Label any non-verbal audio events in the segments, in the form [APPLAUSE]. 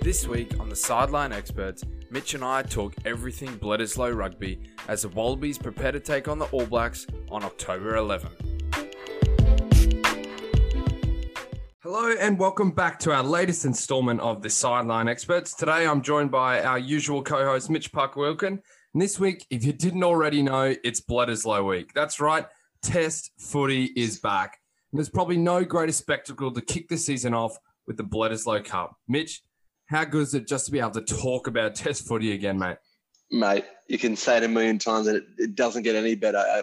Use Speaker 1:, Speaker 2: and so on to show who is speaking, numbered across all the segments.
Speaker 1: This week on the Sideline Experts, Mitch and I talk everything Bledisloe rugby as the Wallabies prepare to take on the All Blacks on October 11. Hello and welcome back to our latest installment of the Sideline Experts. Today I'm joined by our usual co-host Mitch Parker Wilkin. And this week, if you didn't already know, it's Bledisloe week. That's right, Test footy is back. And there's probably no greater spectacle to kick the season off with the Bledisloe Cup. Mitch, how good is it just to be able to talk about [LAUGHS] Test footy again, mate?
Speaker 2: Mate, you can say it a million times and it, it doesn't get any better. Uh,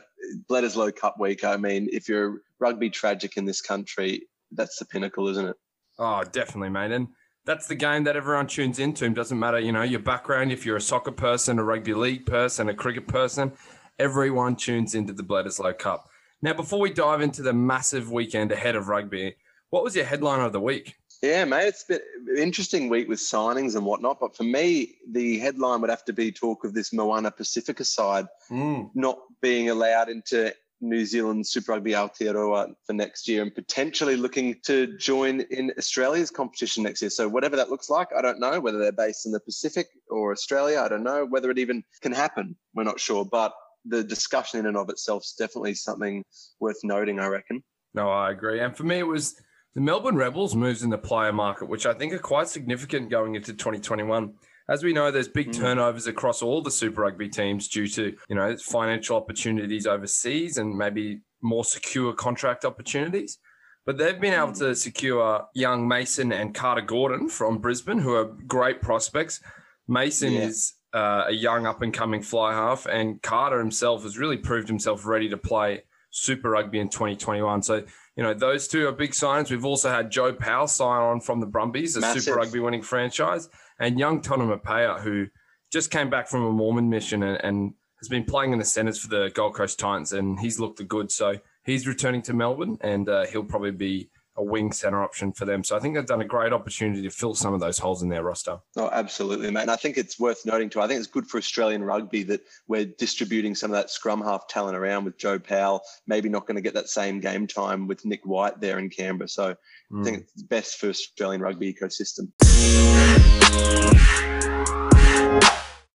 Speaker 2: Bledisloe Cup week, I mean, if you're rugby tragic in this country, that's the pinnacle, isn't it?
Speaker 1: Oh, definitely, mate. And that's the game that everyone tunes into. It doesn't matter, you know, your background, if you're a soccer person, a rugby league person, a cricket person, everyone tunes into the Bledisloe Cup. Now, before we dive into the massive weekend ahead of rugby, what was your headline of the week?
Speaker 2: Yeah, mate, it's been an interesting week with signings and whatnot. But for me, the headline would have to be talk of this Moana Pacifica side mm. not being allowed into New Zealand Super Rugby Aotearoa for next year and potentially looking to join in Australia's competition next year. So whatever that looks like, I don't know whether they're based in the Pacific or Australia. I don't know whether it even can happen. We're not sure, but the discussion in and of itself is definitely something worth noting. I reckon.
Speaker 1: No, I agree. And for me, it was the Melbourne Rebels moves in the player market, which I think are quite significant going into 2021 as we know, there's big mm. turnovers across all the Super Rugby teams due to you know financial opportunities overseas and maybe more secure contract opportunities. But they've been able mm. to secure young Mason and Carter Gordon from Brisbane, who are great prospects. Mason yeah. is uh, a young up and coming fly half, and Carter himself has really proved himself ready to play Super Rugby in 2021. So, you know, those two are big signs. We've also had Joe Powell sign on from the Brumbies, a Massive. Super Rugby winning franchise and young Tonumaipea, who just came back from a Mormon mission and, and, has been playing in the centres for the Gold Coast Titans, and he's looked the good. So he's returning to Melbourne, and uh, he'll probably be a wing centre option for them. So I think they've done a great opportunity to fill some of those holes in their roster.
Speaker 2: Oh, absolutely, mate. And I think it's worth noting too. I think it's good for Australian rugby that we're distributing some of that scrum half talent around with Joe Powell. Maybe not going to get that same game time with Nick White there in Canberra. So mm. I think it's best for Australian rugby ecosystem.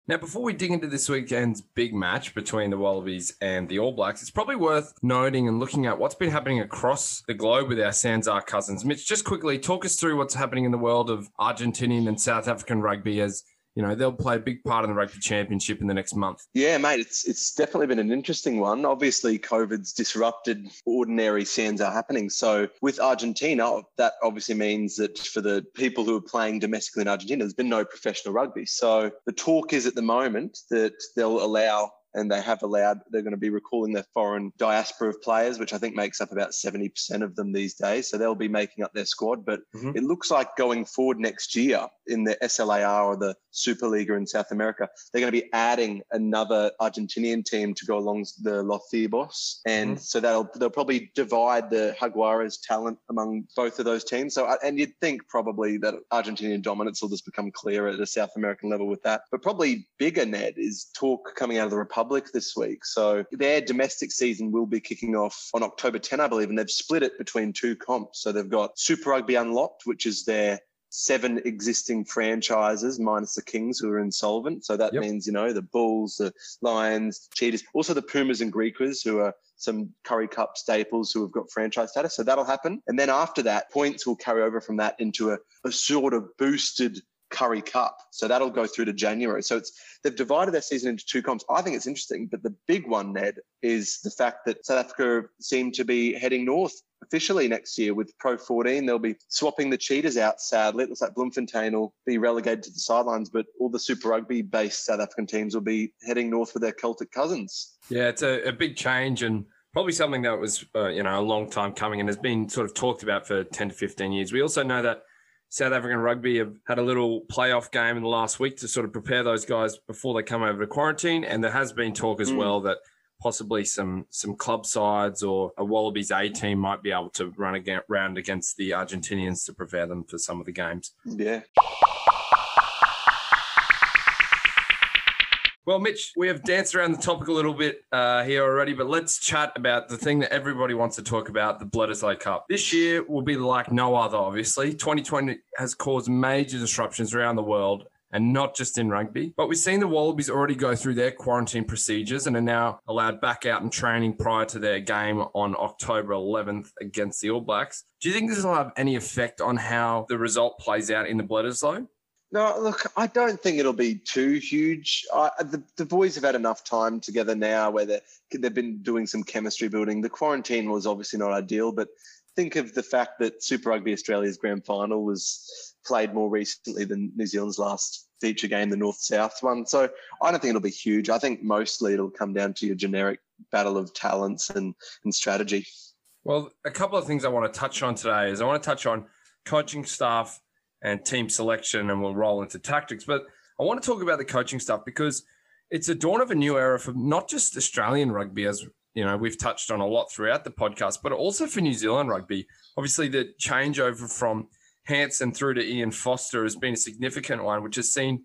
Speaker 1: Now, before we dig into this weekend's big match between the Wallabies and the All Blacks, it's probably worth noting and looking at what's been happening across the globe with our Sanzar cousins. Mitch, just quickly talk us through what's happening in the world of Argentinian and South African rugby as you know they'll play a big part in the rugby championship in the next month.
Speaker 2: Yeah, mate, it's it's definitely been an interesting one. Obviously, COVID's disrupted ordinary scenes are happening. So with Argentina, that obviously means that for the people who are playing domestically in Argentina, there's been no professional rugby. So the talk is at the moment that they'll allow and they have allowed they're going to be recalling their foreign diaspora of players, which I think makes up about 70% of them these days. So they'll be making up their squad. But mm-hmm. it looks like going forward next year in the SLAR or the Superliga in South America, they're going to be adding another Argentinian team to go along the Lobos. And mm-hmm. so they'll they'll probably divide the Jaguares talent among both of those teams. So and you'd think probably that Argentinian dominance will just become clear at a South American level with that. But probably bigger, Ned, is talk coming out of the Republic Republic this week. So their domestic season will be kicking off on October 10, I believe, and they've split it between two comps. So they've got Super Rugby Unlocked, which is their seven existing franchises minus the Kings who are insolvent. So that yep. means, you know, the Bulls, the Lions, Cheetahs, also the Pumas and Griquas who are some Currie Cup staples who have got franchise status. So that'll happen. And then after that, points will carry over from that into a, a sort of boosted Currie Cup. So that'll go through to January. So it's they've divided their season into two comps. I think it's interesting, but the big one, Ned, is the fact that South Africa seem to be heading north officially next year with Pro 14. They'll be swapping the cheetahs out, sadly. It looks like Bloemfontein will be relegated to the sidelines, but all the Super Rugby based South African teams will be heading north with their Celtic cousins.
Speaker 1: Yeah, it's a, a big change and probably something that was, uh, you know, a long time coming and has been sort of talked about for 10 to 15 years. We also know that South African rugby have had a little playoff game in the last week to sort of prepare those guys before they come over to quarantine. And there has been talk as mm. well that possibly some some club sides or a Wallabies A team might be able to run around against the Argentinians to prepare them for some of the games.
Speaker 2: Yeah.
Speaker 1: Well, Mitch, we have danced around the topic a little bit uh, here already, but let's chat about the thing that everybody wants to talk about the Bledisloe Cup. This year will be like no other, obviously. 2020 has caused major disruptions around the world and not just in rugby. But we've seen the Wallabies already go through their quarantine procedures and are now allowed back out and training prior to their game on October 11th against the All Blacks. Do you think this will have any effect on how the result plays out in the Bledisloe?
Speaker 2: No, look, I don't think it'll be too huge. I, the, the boys have had enough time together now where they've been doing some chemistry building. The quarantine was obviously not ideal, but think of the fact that Super Rugby Australia's grand final was played more recently than New Zealand's last feature game, the North South one. So I don't think it'll be huge. I think mostly it'll come down to your generic battle of talents and, and strategy.
Speaker 1: Well, a couple of things I want to touch on today is I want to touch on coaching staff and team selection, and we'll roll into tactics. But I want to talk about the coaching stuff because it's a dawn of a new era for not just Australian rugby, as you know we've touched on a lot throughout the podcast, but also for New Zealand rugby. Obviously, the changeover from Hansen through to Ian Foster has been a significant one, which has seen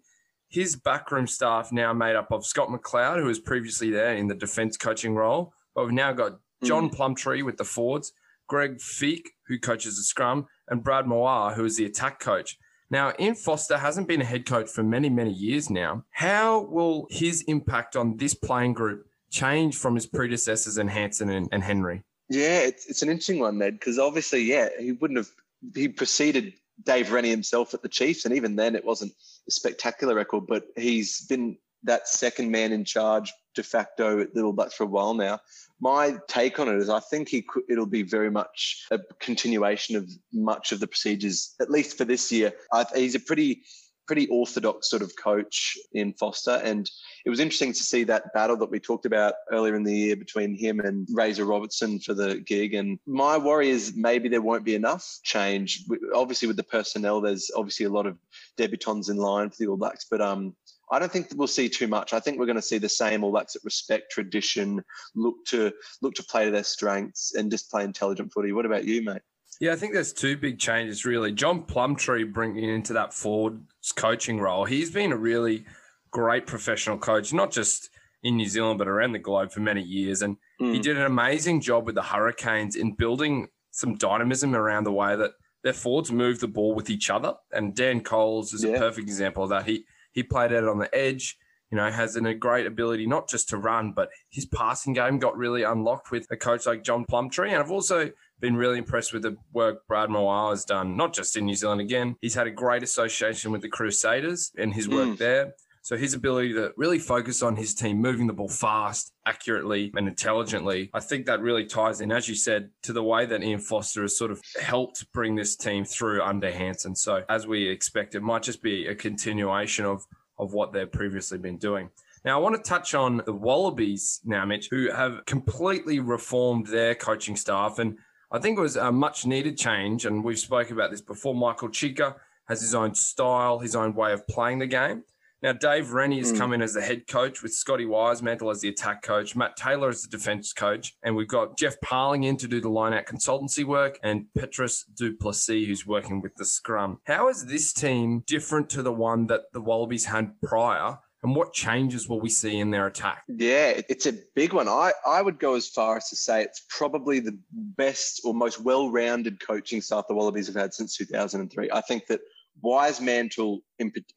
Speaker 1: his backroom staff now made up of Scott McLeod, who was previously there in the defence coaching role, but we've now got John mm. Plumtree with the Fords, Greg Feek, who coaches the scrum, and Brad Mooar, who is the attack coach. Now, Ian Foster hasn't been a head coach for many, many years now. How will his impact on this playing group change from his predecessors in Hansen and, and Henry?
Speaker 2: Yeah, it's, it's an interesting one, Ned, because obviously, yeah, he wouldn't have, he preceded Dave Rennie himself at the Chiefs, and even then it wasn't a spectacular record, but he's been that second man in charge de facto at Little Blacks for a while now. My take on it is I think he could, it'll be very much a continuation of much of the procedures, at least for this year. I, he's a pretty pretty orthodox sort of coach in Foster. And it was interesting to see that battle that we talked about earlier in the year between him and Razor Robertson for the gig. And my worry is maybe there won't be enough change. Obviously, with the personnel, there's obviously a lot of debutants in line for the All Blacks, but um, I don't think we'll see too much. I think we're going to see the same All Blacks that respect tradition, look to look to play to their strengths, and just play intelligent footy. What about you, mate?
Speaker 1: Yeah, I think there's two big changes really. John Plumtree bringing into that forward coaching role. He's been a really great professional coach, not just in New Zealand but around the globe for many years, and mm. he did an amazing job with the Hurricanes in building some dynamism around the way that their forwards move the ball with each other. And Dane Coles is yeah. a perfect example of that. He he played out on the edge. You know, has an, a great ability not just to run, but his passing game got really unlocked with a coach like John Plumtree. And I've also been really impressed with the work Brad Mooar has done, not just in New Zealand again. He's had a great association with the Crusaders and his work mm. there. So his ability to really focus on his team moving the ball fast, accurately, and intelligently, I think that really ties in, as you said, to the way that Ian Foster has sort of helped bring this team through under Hansen. So as we expect, it might just be a continuation of of what they've previously been doing. Now, I want to touch on the Wallabies now, Mitch, who have completely reformed their coaching staff. And I think it was a much needed change. And we've spoke about this before. Michael Cheika has his own style, his own way of playing the game. Now, Dave Rennie has mm. come in as the head coach with Scotty Wisemantel as the attack coach, Matt Taylor as the defense coach, and we've got Geoff Parling in to do the line-out consultancy work, and Petrus du Plessis who's working with the scrum. How is this team different to the one that the Wallabies had prior? And what changes will we see in their attack?
Speaker 2: Yeah, it's a big one. I, I would go as far as to say it's probably the best or most well rounded coaching staff the Wallabies have had since 2003. I think that Wisemantel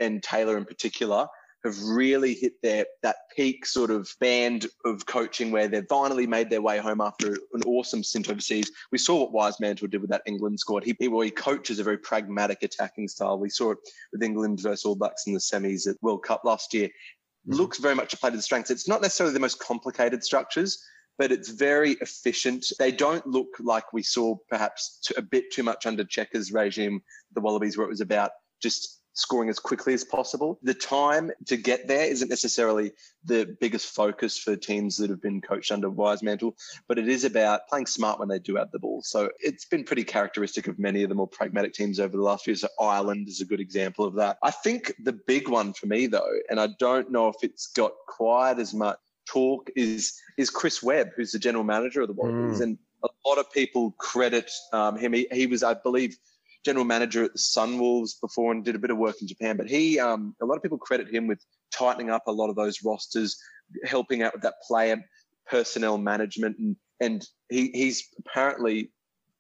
Speaker 2: and Taylor in particular have really hit their that peak sort of band of coaching where they've finally made their way home after an awesome stint overseas. We saw what Wisemantel did with that England squad. He, he, well, he coaches a very pragmatic attacking style. We saw it with England versus All Blacks in the semis at World Cup last year. Mm-hmm. Looks very much a play to the strengths. It's not necessarily the most complicated structures, but it's very efficient. They don't look like we saw perhaps a bit too much under Cheika's regime, the Wallabies, where it was about just scoring as quickly as possible. The time to get there isn't necessarily the biggest focus for teams that have been coached under Wisemantel, but it is about playing smart when they do have the ball. So it's been pretty characteristic of many of the more pragmatic teams over the last few years. So Ireland is a good example of that. I think the big one for me though, and I don't know if it's got quite as much talk is is Chris Webb, who's the general manager of the Wallabies, mm. and a lot of people credit um, him. He, he was, I believe, general manager at the Sunwolves before and did a bit of work in Japan. But he, um, a lot of people credit him with tightening up a lot of those rosters, helping out with that player personnel management, and and he, he's apparently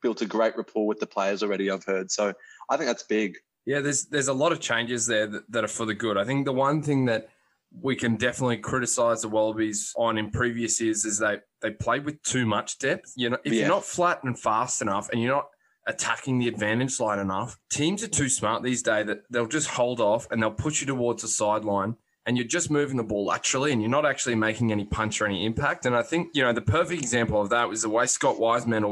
Speaker 2: built a great rapport with the players already. I've heard, so I think that's big.
Speaker 1: Yeah, there's there's a lot of changes there that, that are for the good. I think the one thing that we can definitely criticize the Wallabies on in previous years is they they played with too much depth. You know, if yeah. you're not flat and fast enough, and you're not attacking the advantage line enough, teams are too smart these days that they'll just hold off and they'll push you towards the sideline and you're just moving the ball laterally and you're not actually making any punch or any impact. And I think, you know, the perfect example of that was the way Scott Wiseman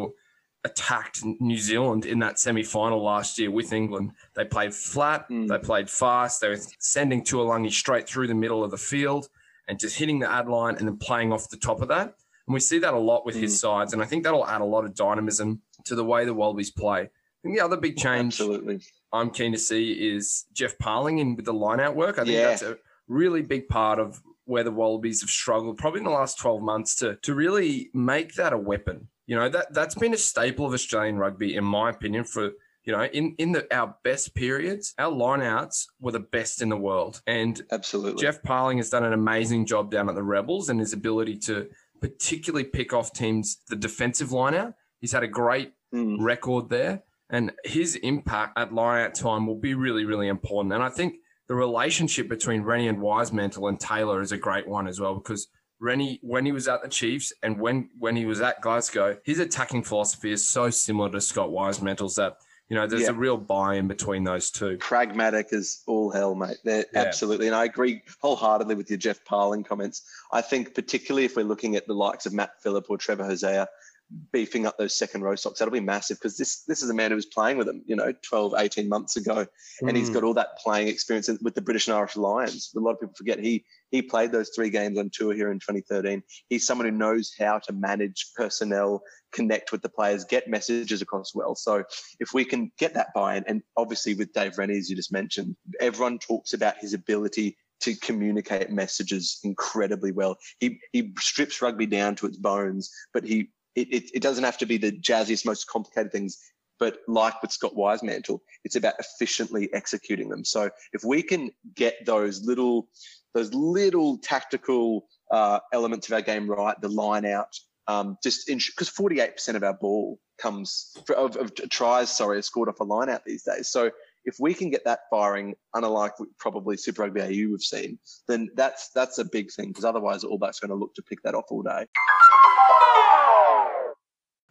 Speaker 1: attacked New Zealand in that semi final last year with England. They played flat, mm. they played fast, they were sending Tuilagi straight through the middle of the field and just hitting the ad line and then playing off the top of that. And we see that a lot with mm. his sides. And I think that'll add a lot of dynamism to the way the Wallabies play. I think the other big change
Speaker 2: Absolutely.
Speaker 1: I'm keen to see is Geoff Parling in with the line out work. I think yeah. that's a really big part of where the Wallabies have struggled probably in the last 12 months to, to really make that a weapon. You know, that, that's been a staple of Australian rugby, in my opinion, for, you know, in, in the, our best periods, our lineouts were the best in the world. And
Speaker 2: absolutely,
Speaker 1: Geoff Parling has done an amazing job down at the Rebels and his ability to particularly pick off teams, the defensive lineout. He's had a great mm. record there. And his impact at lineout time will be really, really important. And I think the relationship between Rennie and Wisemantel and Taylor is a great one as well because Rennie, when he was at the Chiefs and when when he was at Glasgow, his attacking philosophy is so similar to Scott Wisemantel's that you know there's yeah. a real buy-in between those two.
Speaker 2: Pragmatic as all hell, mate. They're yeah. absolutely, and I agree wholeheartedly with your Geoff Parling comments. I think particularly if we're looking at the likes of Matt Philip or Trevor Hosea, beefing up those second row stocks. That'll be massive because this this is a man who was playing with them, you know, 12, 18 months ago. Mm. And he's got all that playing experience with the British and Irish Lions. A lot of people forget he he played those three games on tour here in 2013. He's someone who knows how to manage personnel, connect with the players, get messages across well. So if we can get that buy-in, and obviously with Dave Rennie, as you just mentioned, everyone talks about his ability to communicate messages incredibly well. He he strips rugby down to its bones, but he it, it, it doesn't have to be the jazziest, most complicated things. But like with Scott Wisemantel, it's about efficiently executing them. So if we can get those little, those little tactical uh, elements of our game right, the line out, um, just because 48% of our ball comes of, of, tries, sorry, are scored off a line out these days. So if we can get that firing, unlike probably Super Rugby AU we've seen, then that's that's a big thing because otherwise All Blacks going to look to pick that off all day.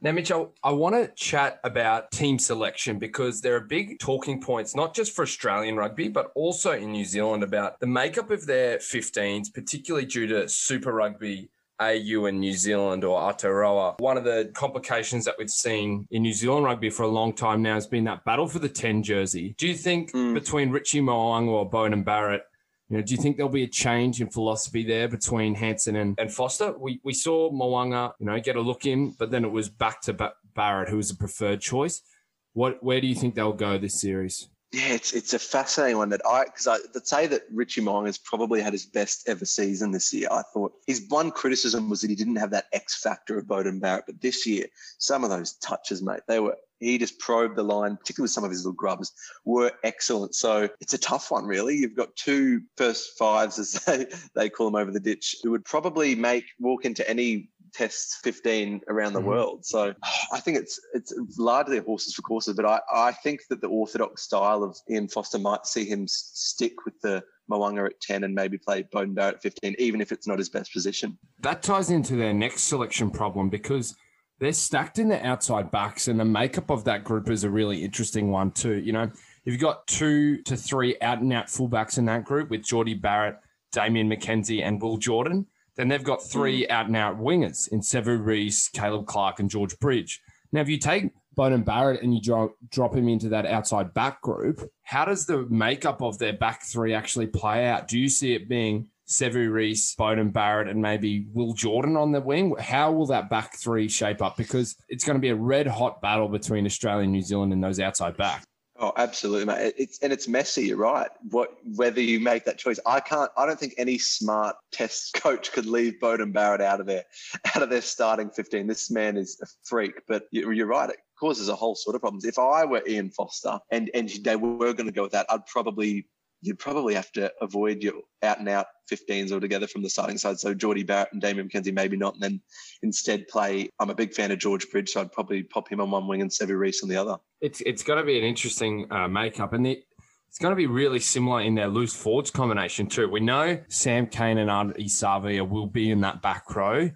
Speaker 1: Now, Mitchell, I want to chat about team selection because there are big talking points, not just for Australian rugby, but also in New Zealand about the makeup of their 15s, particularly due to Super Rugby AU and New Zealand or Aotearoa. One of the complications that we've seen in New Zealand rugby for a long time now has been that battle for the 10 jersey. Do you think mm. between Richie Mo'unga or Beauden Barrett you know, do you think there'll be a change in philosophy there between Hansen and, and Foster? We we saw Mo'unga, you know, get a look in, but then it was back to ba- Barrett, who was a preferred choice. What where do you think they'll go this series?
Speaker 2: Yeah, it's it's a fascinating one that I because I would say that Richie Mo'unga has probably had his best ever season this year. I thought his one criticism was that he didn't have that X factor of Beauden Barrett, but this year some of those touches, mate, they were he just probed the line, particularly with some of his little grubs, were excellent. So it's a tough one, really. You've got two first fives, as [LAUGHS] they, they call them over the ditch, who would probably make walk into any test 15 around the mm-hmm. world. So I think it's it's largely horses for courses, but I, I think that the orthodox style of Ian Foster might see him stick with the Mo'unga at 10 and maybe play Beauden Barrett at 15, even if it's not his best position.
Speaker 1: That ties into their next selection problem because they're stacked in the outside backs, and the makeup of that group is a really interesting one too. You know, if you've got two to three out and out fullbacks in that group with Jordie Barrett, Damian McKenzie, and Will Jordan. Then they've got three mm. out and out wingers in Sevu Reece, Caleb Clark, and George Bridge. Now, if you take Beauden Barrett and you drop, drop him into that outside back group, how does the makeup of their back three actually play out? Do you see it being Sevu Reece, Beauden Barrett, and maybe Will Jordan on the wing. How will that back three shape up? Because it's going to be a red hot battle between Australia and New Zealand and those outside backs.
Speaker 2: Oh, absolutely, mate. It's and it's messy. You're right. What whether you make that choice, I can't. I don't think any smart test [LAUGHS] coach could leave Beauden Barrett out of their out of their starting 15. This man is a freak. But you're right. It causes a whole sort of problems. If I were Ian Foster and and they were going to go with that, I'd probably you'd probably have to avoid your out and out 15s altogether from the starting side. So Jordie Barrett and Damian McKenzie, maybe not. And then instead play. I'm a big fan of George Bridge, so I'd probably pop him on one wing and Sevu Reece on the other.
Speaker 1: It's it's going to be an interesting uh, makeup, and the, it's going to be really similar in their loose forwards combination too. We know Sam Cane and Ardie Savea will be in that back row,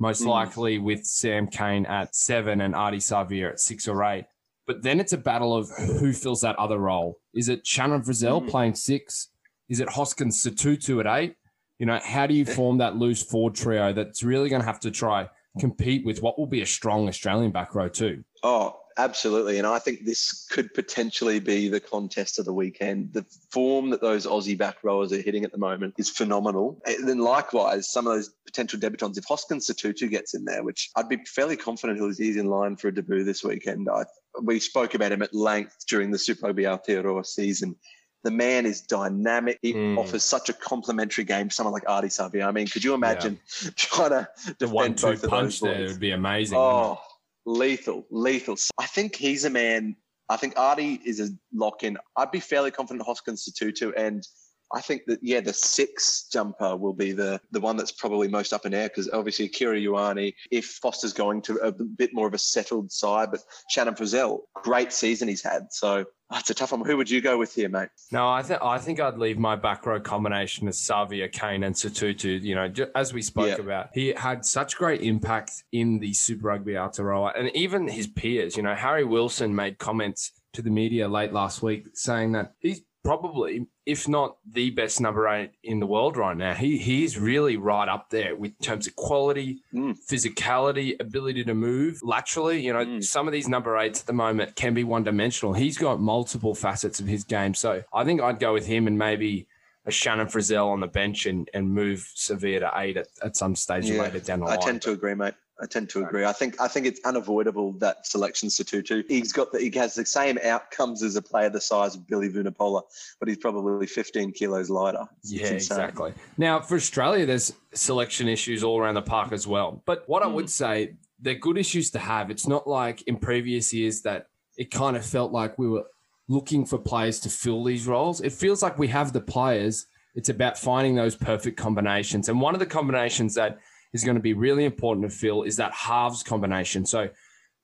Speaker 1: most mm. likely with Sam Cane at seven and Ardie Savea at six or eight. But then it's a battle of who fills that other role. Is it Shannon Frizzell mm. playing six? Is it Hoskins Sotutu at eight? You know, how do you [LAUGHS] form that loose forward trio that's really going to have to try compete with what will be a strong Australian back row too?
Speaker 2: Oh, Absolutely. And I think this could potentially be the contest of the weekend. The form that those Aussie back rowers are hitting at the moment is phenomenal. And then likewise, some of those potential debutants, if Hoskins Sotutu gets in there, which I'd be fairly confident he's in line for a debut this weekend. I, we spoke about him at length during the Super Rugby Aotearoa season. The man is dynamic. He mm. offers such a complementary game to someone like Ardie Savea. I mean, could you imagine yeah. [LAUGHS] trying to defend the one, both of those
Speaker 1: there would be amazing.
Speaker 2: Oh, Lethal, lethal. I think he's a man. I think Ardie is a lock in. I'd be fairly confident Hoskins Sotutu and I think that yeah, the six jumper will be the the one that's probably most up in air because obviously Akira Ioane, if Foster's going to a bit more of a settled side, but Shannon Frizzell, great season he's had. So Oh, that's a tough one. Who would you go with here, mate?
Speaker 1: No, I think I think I'd leave my back row combination as Savea, Cane, and Sotutu. You know, as we spoke about, he had such great impact in the Super Rugby Aotearoa, and even his peers. You know, Harry Wilson made comments to the media late last week saying that he's probably, if not the best number eight in the world right now. He he's really right up there with terms of quality, mm. physicality, ability to move laterally. You know, mm. some of these number eights at the moment can be one dimensional. He's got multiple facets of his game. So I think I'd go with him and maybe a Shannon Frizzell on the bench and, and move Savea to eight at, at some stage yeah, later down the line.
Speaker 2: I tend to agree, mate. I tend to agree. I think I think it's unavoidable that selections selection Sotutu. He's got the, he has the same outcomes as a player the size of Billy Vunipola, but he's probably 15 kilos lighter.
Speaker 1: It's, yeah, exactly. Now for Australia, there's selection issues all around the park as well. But what mm. I would say, they're good issues to have. It's not like in previous years that it kind of felt like we were looking for players to fill these roles. It feels like we have the players. It's about finding those perfect combinations. And one of the combinations that is going to be really important to fill is that halves combination. So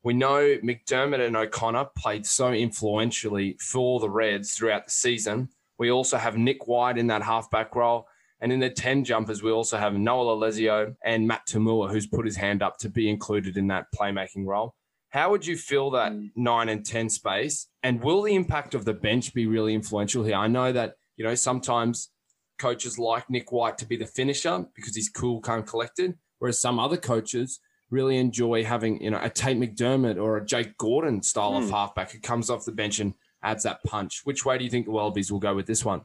Speaker 1: we know McDermott and O'Connor played so influentially for the Reds throughout the season. We also have Nick White in that halfback role. And in the 10 jumpers, we also have Noah Lolesio and Matt To'omua, who's put his hand up to be included in that playmaking role. How would you fill that mm. nine and 10 space? And will the impact of the bench be really influential here? I know that, you know, sometimes coaches like Nick White to be the finisher because he's cool, calm, collected, whereas some other coaches really enjoy having you know a Tate McDermott or a Jake Gordon style of hmm. halfback who comes off the bench and adds that punch. Which way do you think the Wallabies will go with this one?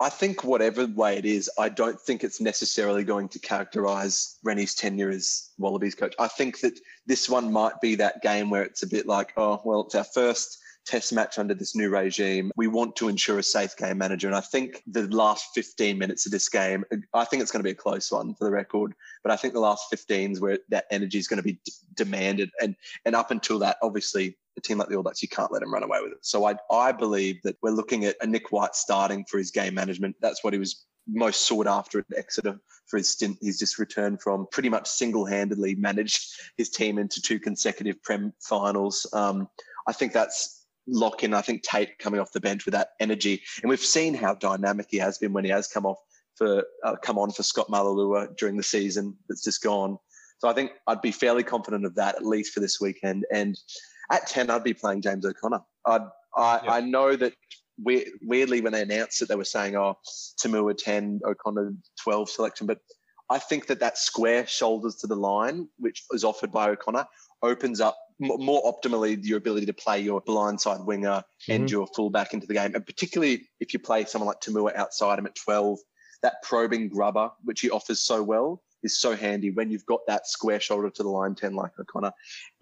Speaker 2: I think whatever way it is, I don't think it's necessarily going to characterise Rennie's tenure as Wallabies coach. I think that this one might be that game where it's a bit like, oh, well, it's our first test match under this new regime. We want to ensure a safe game manager. And I think the last 15 minutes of this game, I think it's going to be a close one for the record, but I think the last 15 is where that energy is going to be d- demanded. And, and up until that, obviously, a team like the All Blacks, you can't let them run away with it. So I, I believe that we're looking at a Nick White starting for his game management. That's what he was most sought after at Exeter for his stint. He's just returned from pretty much single-handedly managed his team into two consecutive Prem finals. Um, I think that's lock in. I think Tate coming off the bench with that energy, and we've seen how dynamic he has been when he has come off for uh, come on for Scott Malolua during the season that's just gone. So I think I'd be fairly confident of that at least for this weekend. And at ten, I'd be playing James O'Connor. I'd, I yeah. I know that we, weirdly when they announced it, they were saying, "Oh, To'omua ten, O'Connor twelve selection," but I think that that square shoulders to the line, which is offered by O'Connor, opens up more optimally your ability to play your blindside winger mm-hmm. and your fullback into the game. And particularly if you play someone like To'omua outside him at 12, that probing grubber, which he offers so well, is so handy when you've got that square shoulder to the line 10 like O'Connor.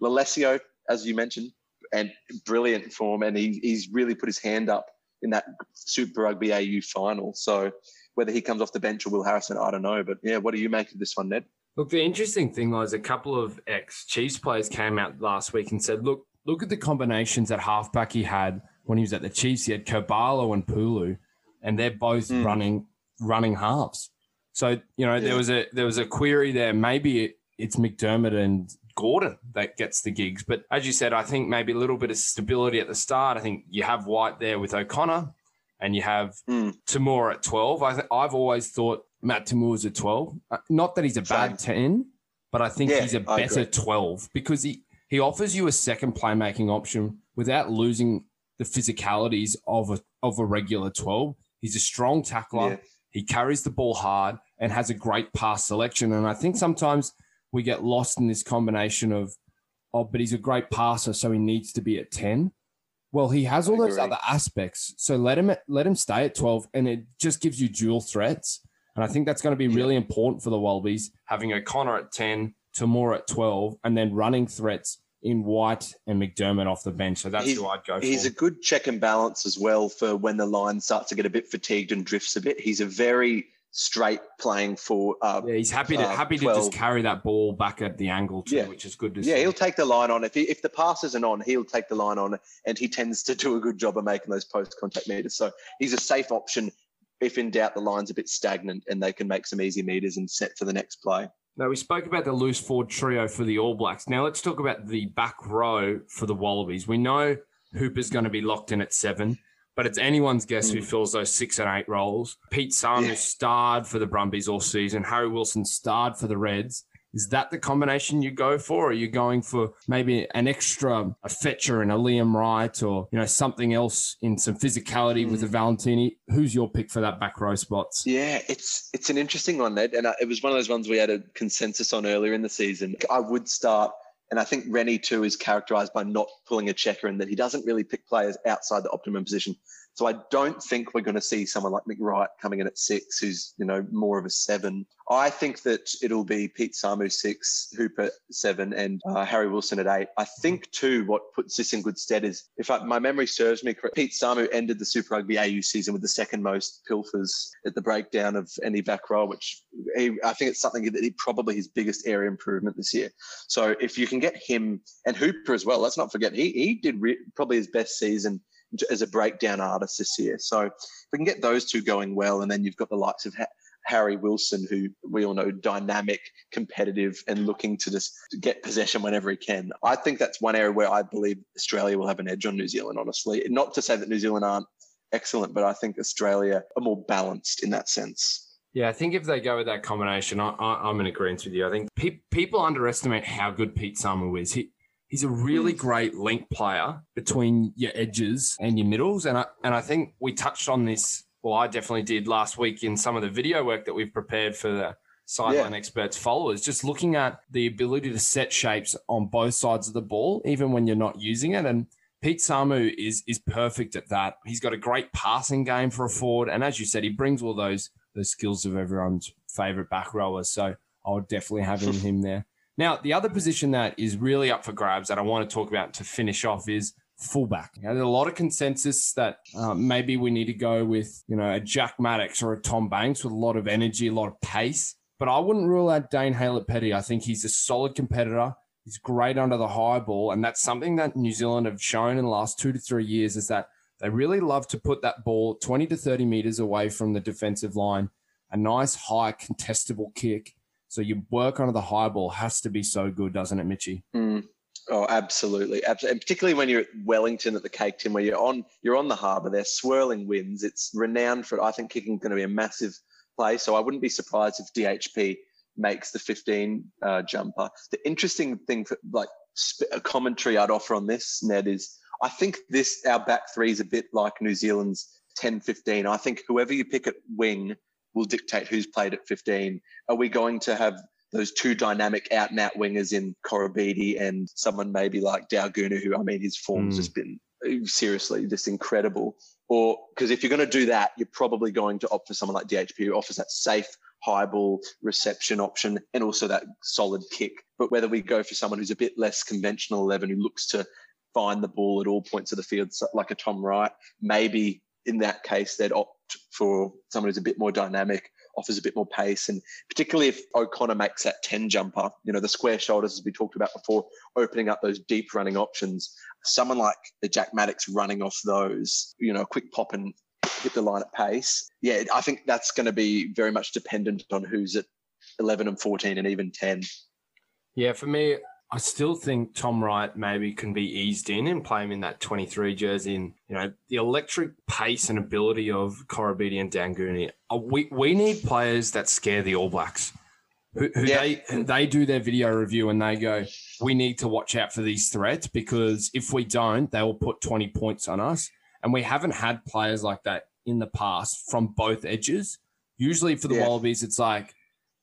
Speaker 2: Lolesio, as you mentioned, and brilliant form, and he, he's really put his hand up in that Super Rugby AU final. So whether he comes off the bench or Will Harrison, I don't know. But yeah, what do you make of this one, Ned?
Speaker 1: Look, the interesting thing was a couple of ex Chiefs players came out last week and said, look, look at the combinations at halfback he had when he was at the Chiefs. He had Kerr-Barlow and Pulu. and they're both mm. running running halves. So you know yeah. there was a there was a query there. Maybe it, it's McDermott and Gordon that gets the gigs, but as you said, I think maybe a little bit of stability at the start. I think you have White there with O'Connor, and you have mm. Toomua at twelve. I th- I've always thought Matt is a twelve. Uh, not that he's a Same. bad ten, but I think yeah, he's a better twelve because he he offers you a second playmaking option without losing the physicalities of a of a regular twelve. He's a strong tackler. Yeah. He carries the ball hard and has a great pass selection. And I think sometimes we get lost in this combination of, oh, but he's a great passer, so he needs to be at 10. Well, he has all those other aspects. So let him let him stay at 12 and it just gives you dual threats. And I think that's going to be really important for the Wallabies, having O'Connor at 10, Toomua at 12, and then running threats in White and McDermott off the bench. So that's
Speaker 2: he's,
Speaker 1: who I'd go for.
Speaker 2: He's a good check and balance as well for when the line starts to get a bit fatigued and drifts a bit. He's a very straight playing for. Uh,
Speaker 1: yeah, he's happy to uh, happy 12. to just carry that ball back at the angle too,
Speaker 2: yeah.
Speaker 1: which is good to
Speaker 2: yeah,
Speaker 1: see.
Speaker 2: Yeah, he'll take the line on. If he, if the pass isn't on, he'll take the line on, and he tends to do a good job of making those post contact meters. So he's a safe option. If in doubt, the line's a bit stagnant, and they can make some easy meters and set for the next play.
Speaker 1: Now, we spoke about the loose forward trio for the All Blacks. Now, let's talk about the back row for the Wallabies. We know Hooper's going to be locked in at seven, but it's anyone's guess mm. who fills those six and eight roles. Pete Samu yeah. starred for the Brumbies all season. Harry Wilson starred for the Reds. Is that the combination you go for? Or are you going for maybe an extra a fetcher and a Liam Wright or you know something else in some physicality mm. with a Valetini? Who's your pick for that back row spots?
Speaker 2: Yeah, it's it's an interesting one, Ned, and uh, it was one of those ones we had a consensus on earlier in the season. I would start and I think Rennie too is characterized by not pulling a checker and that he doesn't really pick players outside the optimum position. So I don't think we're going to see someone like McReight coming in at six, who's you know more of a seven. I think that it'll be Pete Samu six, Hooper seven, and uh, Harry Wilson at eight. I think too what puts this in good stead is if I, my memory serves me correct, Pete Samu ended the Super Rugby AU season with the second most pilfers at the breakdown of any back row, which he, I think it's something that he probably his biggest area improvement this year. So if you can get him and Hooper as well, let's not forget he he did re- probably his best season as a breakdown artist this year. So if we can get those two going well, and then you've got the likes of Harry Wilson, who we all know dynamic, competitive, and looking to just get possession whenever he can. I think that's one area where I believe Australia will have an edge on New Zealand. Honestly, not to say that New Zealand aren't excellent, but I think Australia are more balanced in that sense.
Speaker 1: Yeah, I think if they go with that combination, I, am in agreement with you. I think pe- people underestimate how good Pete Samu is. He he's a really hmm. great link player between your edges and your middles. And I, and I think we touched on this, well, I definitely did last week in some of the video work that we've prepared for the sideline yeah. experts followers, just looking at the ability to set shapes on both sides of the ball, even when you're not using it. And Pete Samu is is perfect at that. He's got a great passing game for a forward. And as you said, he brings all those those skills of everyone's favorite back rowers. So I would definitely have him [LAUGHS] there. Now, the other position that is really up for grabs that I want to talk about to finish off is fullback. There's a lot of consensus that um, maybe we need to go with, you know, a Jack Maddocks or a Tom Banks with a lot of energy, a lot of pace. But I wouldn't rule out Dane Haylett-Petty. I think he's a solid competitor. He's great under the high ball. And that's something that New Zealand have shown in the last two to three years is that they really love to put that ball 20 to 30 meters away from the defensive line, a nice high contestable kick so your work under the high ball has to be so good, doesn't it, Mitchy?
Speaker 2: Mm. Oh, absolutely, absolutely. And particularly when you're at Wellington at the Cake Tin, where you're on you're on the harbour, they're swirling winds. It's renowned for. it. I think kicking is going to be a massive play. So I wouldn't be surprised if DHP makes the 15 uh, jumper. The interesting thing for like a commentary I'd offer on this, Ned, is I think this our back three is a bit like New Zealand's 10 15. I think whoever you pick at wing will dictate who's played at 15. Are we going to have those two dynamic out and out wingers in Koroibete and someone maybe like Daugunu, who I mean, his form's mm. just been seriously just incredible. Or because if you're going to do that, you're probably going to opt for someone like DHP who offers that safe high ball reception option and also that solid kick. But whether we go for someone who's a bit less conventional 11 who looks to find the ball at all points of the field, like a Tom Wright, maybe in that case, they'd opt for someone who's a bit more dynamic, offers a bit more pace, and particularly if O'Connor makes that 10 jumper, you know, the square shoulders, as we talked about before, opening up those deep running options. Someone like the Jack Maddocks running off those, you know, quick pop and hit the line at pace. Yeah, I think that's going to be very much dependent on who's at 11 and 14 and even 10.
Speaker 1: Yeah, for me, I still think Tom Wright maybe can be eased in and play him in that 23 jersey. And, you know, the electric pace and ability of Koroibete and Daugunu. Uh, we, we need players that scare the All Blacks. Who, who yeah. they they do their video review and they go, we need to watch out for these threats because if we don't, they will put 20 points on us. And we haven't had players like that in the past from both edges. Usually for the yeah. Wallabies, it's like,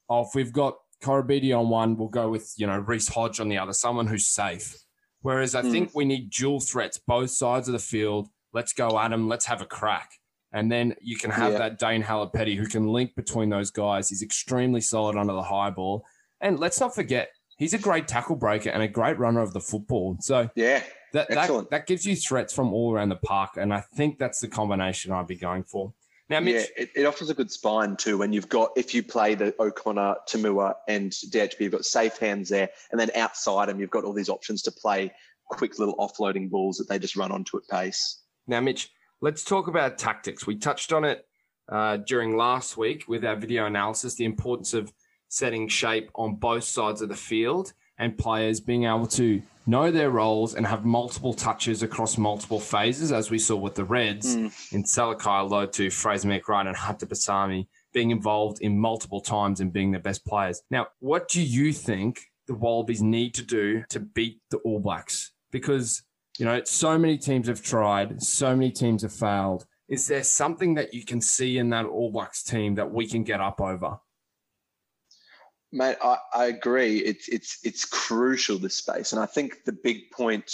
Speaker 1: oh, if we've got Koroibete on one, we'll go with, you know, Reece Hodge on the other, someone who's safe. Whereas I mm. think we need dual threats, both sides of the field. Let's go at them. Let's have a crack. And then you can have yeah. that Dane Haylett-Petty who can link between those guys. He's extremely solid under the high ball. And let's not forget, he's a great tackle breaker and a great runner of the football. So
Speaker 2: yeah,
Speaker 1: that, that, that gives you threats from all around the park. And I think that's the combination I'd be going for.
Speaker 2: Now, Mitch, yeah, it, it, offers a good spine too when you've got if you play the O'Connor, To'omua, and DHP, you've got safe hands there, and then outside them you've got all these options to play quick little offloading balls that they just run onto at pace.
Speaker 1: Now, Mitch, let's talk about tactics. We touched on it uh, during last week with our video analysis, the importance of setting shape on both sides of the field and players being able to know their roles and have multiple touches across multiple phases, as we saw with the Reds mm. in Salakaia-Loto Fraser McReight and Hunter Paisami being involved in multiple times and being the best players. Now, what do you think the Wallabies need to do to beat the All Blacks? Because, you know, so many teams have tried, so many teams have failed. Is there something that you can see in that All Blacks team that we can get up over?
Speaker 2: Mate, I, I agree. It's it's it's crucial this space, and I think the big point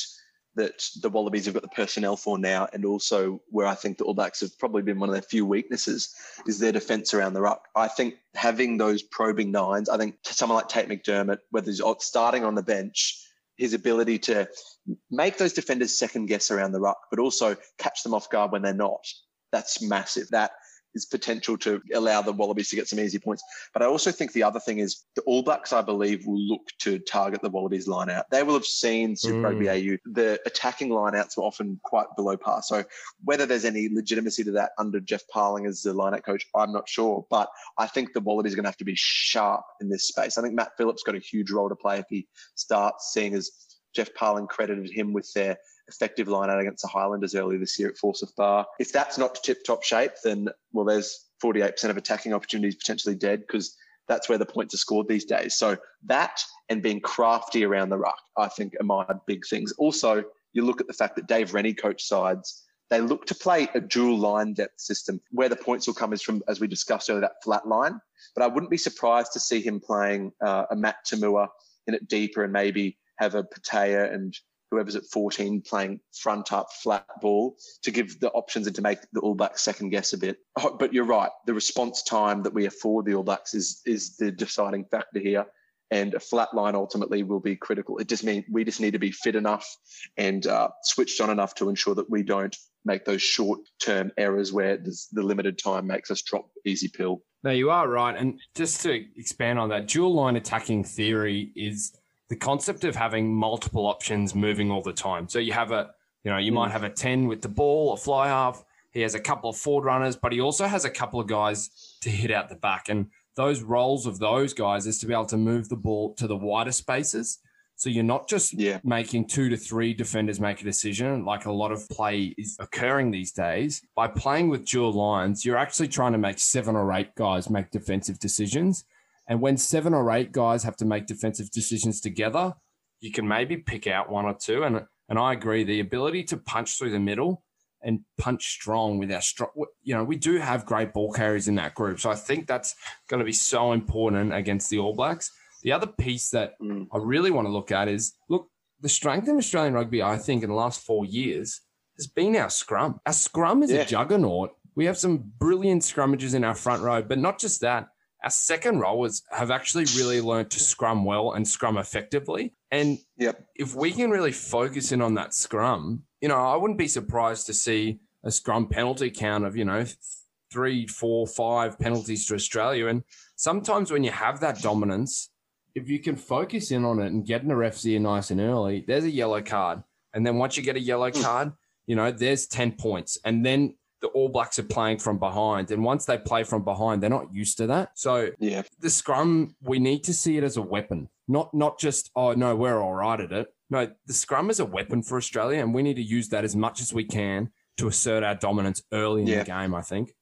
Speaker 2: that the Wallabies have got the personnel for now, and also where I think the All Blacks have probably been one of their few weaknesses, is their defence around the ruck. I think having those probing nines, I think someone like Tate McDermott, whether he's starting on the bench, his ability to make those defenders second guess around the ruck, but also catch them off guard when they're not. That's massive. That his potential to allow the Wallabies to get some easy points. But I also think the other thing is the All Blacks, I believe, will look to target the Wallabies line out. They will have seen Super mm. Rugby AU. The attacking line outs were often quite below par. So whether there's any legitimacy to that under Geoff Parling as the line out coach, I'm not sure. But I think the Wallabies are going to have to be sharp in this space. I think Matt Philips got a huge role to play if he starts, seeing as Geoff Parling credited him with their effective line out against the Highlanders earlier this year at Forsyth Barr. If that's not tip top shape, then well, there's 48% of attacking opportunities potentially dead because that's where the points are scored these days. So that and being crafty around the ruck, I think, are my big things. Also, you look at the fact that Dave Rennie coach sides. They look to play a dual line depth system where the points will come is from, as we discussed earlier, that flat line. But I wouldn't be surprised to see him playing uh, a Matt To'omua in it deeper and maybe have a Petaia and whoever's at 14 playing front up flat ball to give the options and to make the All Blacks second guess a bit. Oh, but you're right. The response time that we afford the All Blacks is is the deciding factor here. And a flat line ultimately will be critical. It just means we just need to be fit enough and uh, switched on enough to ensure that we don't make those short term errors where the limited time makes us drop easy pill.
Speaker 1: No, you are right. And just to expand on that, dual line attacking theory is the concept of having multiple options moving all the time. So you have a, you know, you mm. might have a 10 with the ball, a fly half. He has a couple of forward runners, but he also has a couple of guys to hit out the back. And those roles of those guys is to be able to move the ball to the wider spaces. So you're not just yeah. making two to three defenders make a decision, like a lot of play is occurring these days. By playing with dual lines, you're actually trying to make seven or eight guys make defensive decisions. And when seven or eight guys have to make defensive decisions together, you can maybe pick out one or two. And and I agree, the ability to punch through the middle and punch strong with our strong, you know, we do have great ball carriers in that group. So I think that's going to be so important against the All Blacks. The other piece that mm. I really want to look at is look, the strength in Australian rugby, I think, in the last four years has been our scrum. Our scrum is yeah. a juggernaut. We have some brilliant scrummages in our front row, but not just that our second rowers have actually really learned to scrum well and scrum effectively. And
Speaker 2: yep.
Speaker 1: if we can really focus in on that scrum, you know, I wouldn't be surprised to see a scrum penalty count of, you know, three, four, five penalties to Australia. And sometimes when you have that dominance, if you can focus in on it and get in the ref's ear nice and early, there's a yellow card. And then once you get a yellow hmm. card, you know, there's 10 points. And then the All Blacks are playing from behind. And once they play from behind, they're not used to that. So
Speaker 2: yeah,
Speaker 1: the scrum, we need to see it as a weapon, not not just, oh no, we're all right at it. No, the scrum is a weapon for Australia, and we need to use that as much as we can to assert our dominance early in yeah. the game, I think.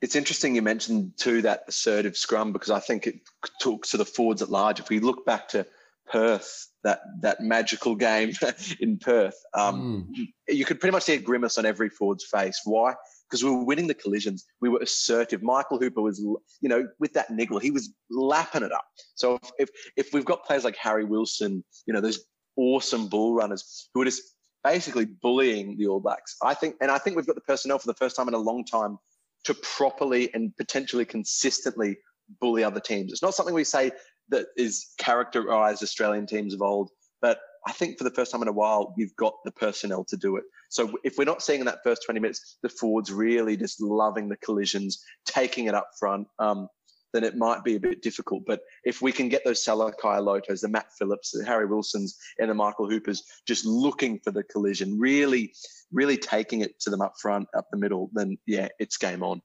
Speaker 2: It's interesting you mentioned too that assertive scrum because I think it talks to the forwards at large. If we look back to Perth, that that magical game [LAUGHS] in Perth, um, mm. you could pretty much see a grimace on every forward's face. Why? Because we were winning the collisions. We were assertive. Michael Hooper was, you know, with that niggle, he was lapping it up. So if if, if we've got players like Harry Wilson, you know, those awesome bull runners who are just basically bullying the All Blacks. I think, and I think we've got the personnel for the first time in a long time to properly and potentially consistently bully other teams. It's not something we say that is characterized Australian teams of old, but I think for the first time in a while, we've got the personnel to do it. So if we're not seeing in that first 20 minutes, the forwards really just loving the collisions, taking it up front, um, then it might be a bit difficult. But if we can get those Salakaia-Lotos, the Matt Philips, the Harry Wilsons, and the Michael Hoopers just looking for the collision, really, really taking it to them up front, up the middle, then yeah, it's game on.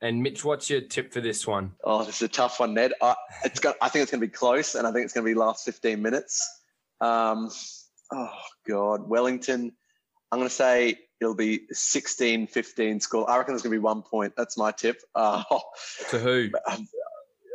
Speaker 1: And Mitch, what's your tip for this one?
Speaker 2: Oh, this is a tough one, Ned. I, it's got, I think it's going to be close, and I think it's going to be last 15 minutes. Um, oh, God. Wellington, I'm going to say it'll be 16 15 score. I reckon there's going to be one point. That's my tip. Uh,
Speaker 1: to who? [LAUGHS]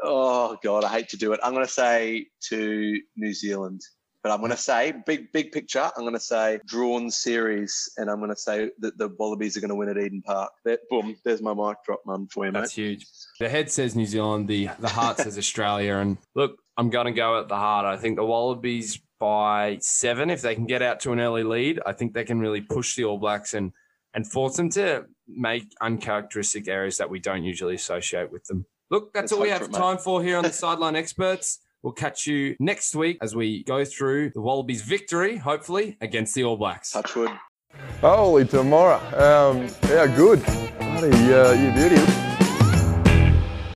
Speaker 2: Oh, God, I hate to do it. I'm going to say to New Zealand. But I'm going to say, big big picture, I'm going to say drawn series, and I'm going to say that the Wallabies are going to win at Eden Park. That, boom, there's my mic drop, man, for you,
Speaker 1: mate. That's huge. The head says New Zealand, the, the heart says Australia. And look, I'm going to go at the heart. I think the Wallabies by seven, if they can get out to an early lead, I think they can really push the All Blacks and, and force them to make uncharacteristic errors that we don't usually associate with them. Look, that's Let's all we have time for here on the Sideline Experts. [LAUGHS] We'll catch you next week as we go through the Wallabies' victory, hopefully, against the All Blacks.
Speaker 2: Touchwood.
Speaker 3: Holy tomorrow. Um, yeah, good. Bloody, uh, you beauty.